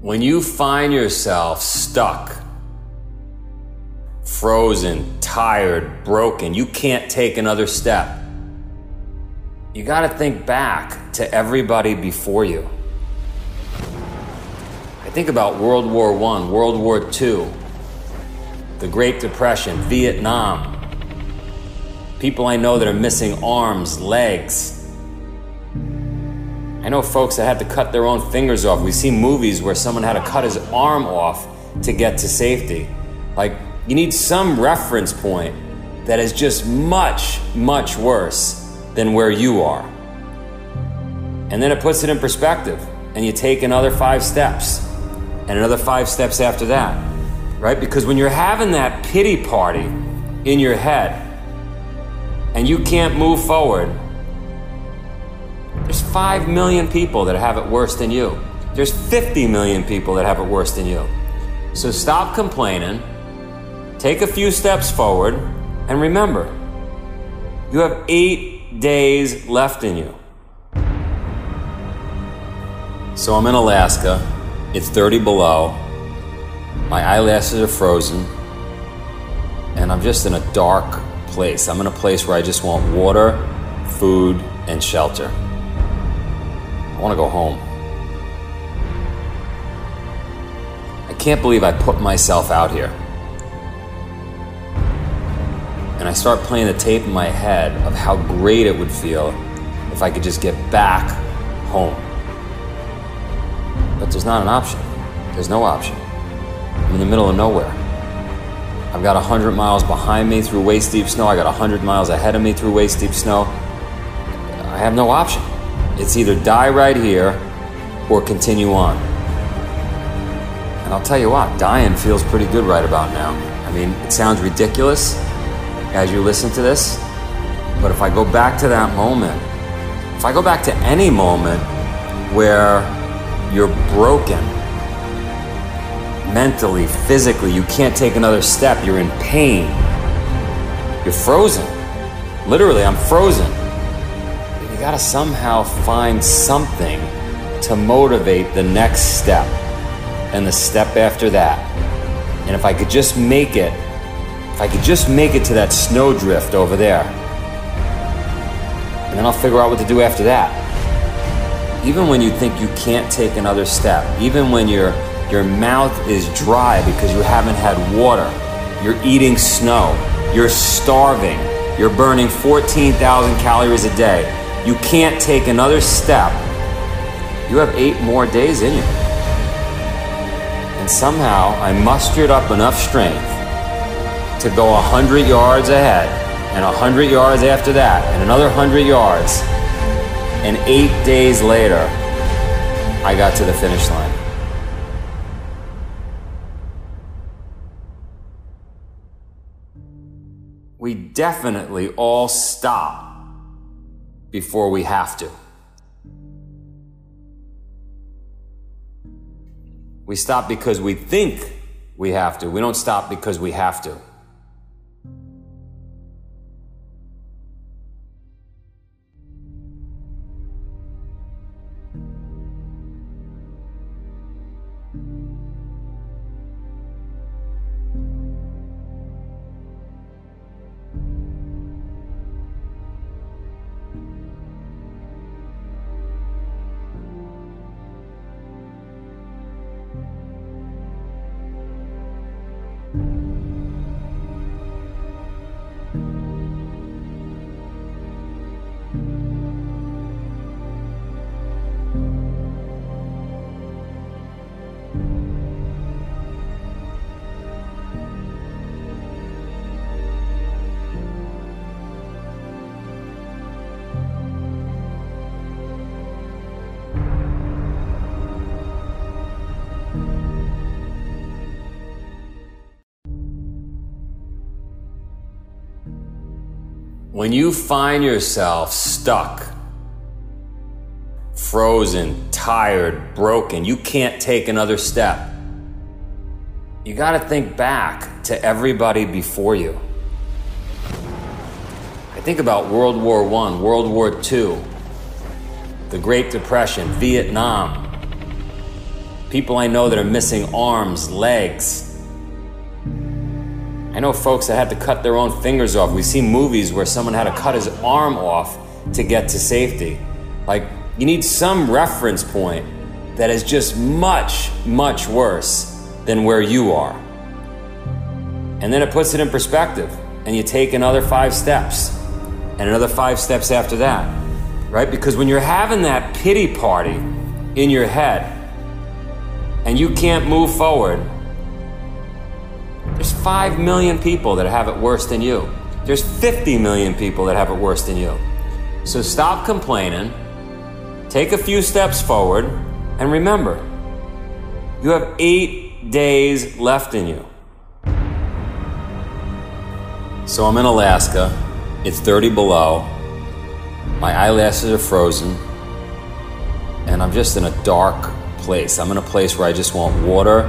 When you find yourself stuck, frozen, tired, broken, you can't take another step, you got to think back to everybody before you. I think about World War I, World War II, the Great Depression, Vietnam. People I know that are missing arms, legs. I know folks that had to cut their own fingers off. We see movies where someone had to cut his arm off to get to safety. Like, you need some reference point that is just much, much worse than where you are. And then it puts it in perspective, and you take another five steps, and another five steps after that, right? Because when you're having that pity party in your head, and you can't move forward, there's 5 million people that have it worse than you. There's 50 million people that have it worse than you. So stop complaining, take a few steps forward, and remember, you have eight days left in you. So I'm in Alaska, it's 30 below, my eyelashes are frozen, and I'm just in a dark place. I'm in a place where I just want water, food, and shelter. I want to go home. I can't believe I put myself out here. And I start playing the tape in my head of how great it would feel if I could just get back home. But there's not an option. There's no option. I'm in the middle of nowhere. I've got 100 miles behind me through waist deep snow. I got 100 miles ahead of me through waist deep snow. I have no option. It's either die right here or continue on. And I'll tell you what, dying feels pretty good right about now. I mean, it sounds ridiculous as you listen to this, but if I go back to that moment, if I go back to any moment where you're broken, mentally, physically, you can't take another step, you're in pain, you're frozen. Literally, I'm frozen. You gotta somehow find something to motivate the next step and the step after that. And if I could just make it, if I could just make it to that snowdrift over there, and then I'll figure out what to do after that. Even when you think you can't take another step, even when your your mouth is dry because you haven't had water, you're eating snow, you're starving, you're burning 14,000 calories a day, you can't take another step, you have eight more days in you. And somehow I mustered up enough strength to go 100 yards ahead, and 100 yards after that, and another 100 yards. And eight days later, I got to the finish line. We definitely all stop before we have to. We stop because we think we have to. We don't stop because we have to. When you find yourself stuck, frozen, tired, broken, you can't take another step, you got to think back to everybody before you. I think about World War I, World War II, the Great Depression, Vietnam. People I know that are missing arms, legs. I know folks that had to cut their own fingers off. We see movies where someone had to cut his arm off to get to safety. Like, you need some reference point that is just much, much worse than where you are. And then it puts it in perspective, and you take another five steps, and another five steps after that, right? Because when you're having that pity party in your head, and you can't move forward, there's 5 million people that have it worse than you. There's 50 million people that have it worse than you. So stop complaining, take a few steps forward, and remember, you have eight days left in you. So I'm in Alaska, it's 30 below, my eyelashes are frozen, and I'm just in a dark place. I'm in a place where I just want water,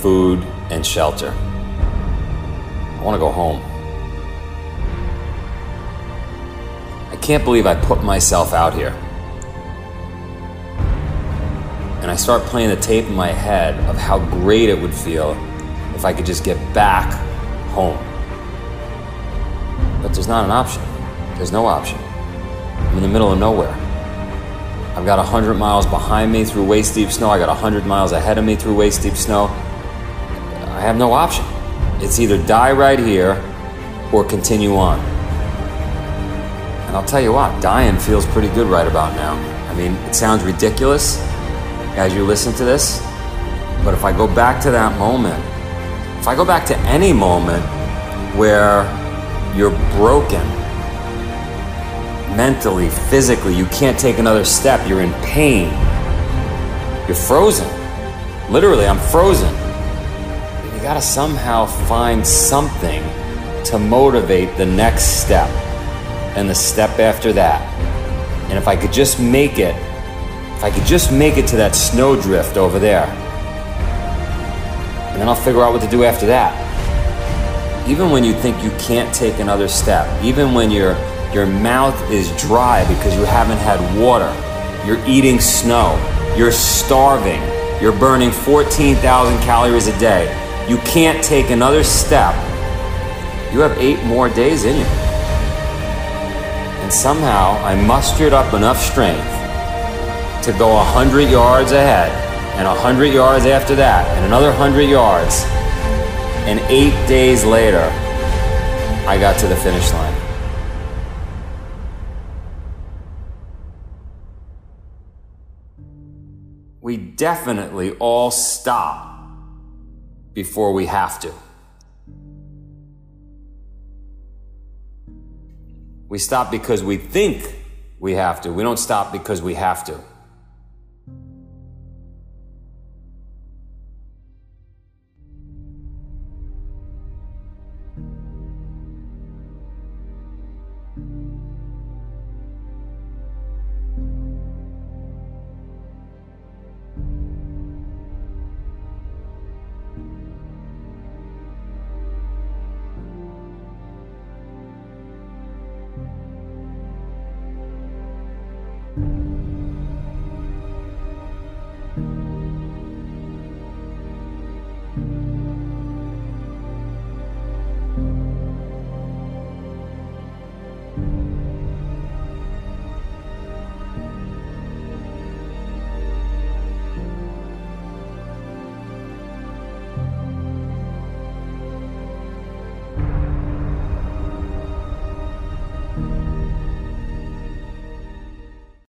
food, and shelter. I want to go home. I can't believe I put myself out here. And I start playing the tape in my head of how great it would feel if I could just get back home. But there's not an option. There's no option. I'm in the middle of nowhere. I've got 100 miles behind me through waist deep snow. I got 100 miles ahead of me through waist deep snow. I have no option. It's either die right here or continue on. And I'll tell you what, dying feels pretty good right about now. I mean, it sounds ridiculous as you listen to this, but if I go back to that moment, if I go back to any moment where you're broken mentally, physically, you can't take another step, you're in pain, you're frozen. Literally, I'm frozen you gotta somehow find something to motivate the next step and the step after that. And if I could just make it, if I could just make it to that snowdrift over there, and then I'll figure out what to do after that. Even when you think you can't take another step, even when your your mouth is dry because you haven't had water, you're eating snow, you're starving, you're burning 14,000 calories a day, you can't take another step, you have eight more days in you. And somehow I mustered up enough strength to go 100 yards ahead, and 100 yards after that, and another 100 yards. And eight days later, I got to the finish line. We definitely all stop before we have to. We stop because we think we have to. We don't stop because we have to.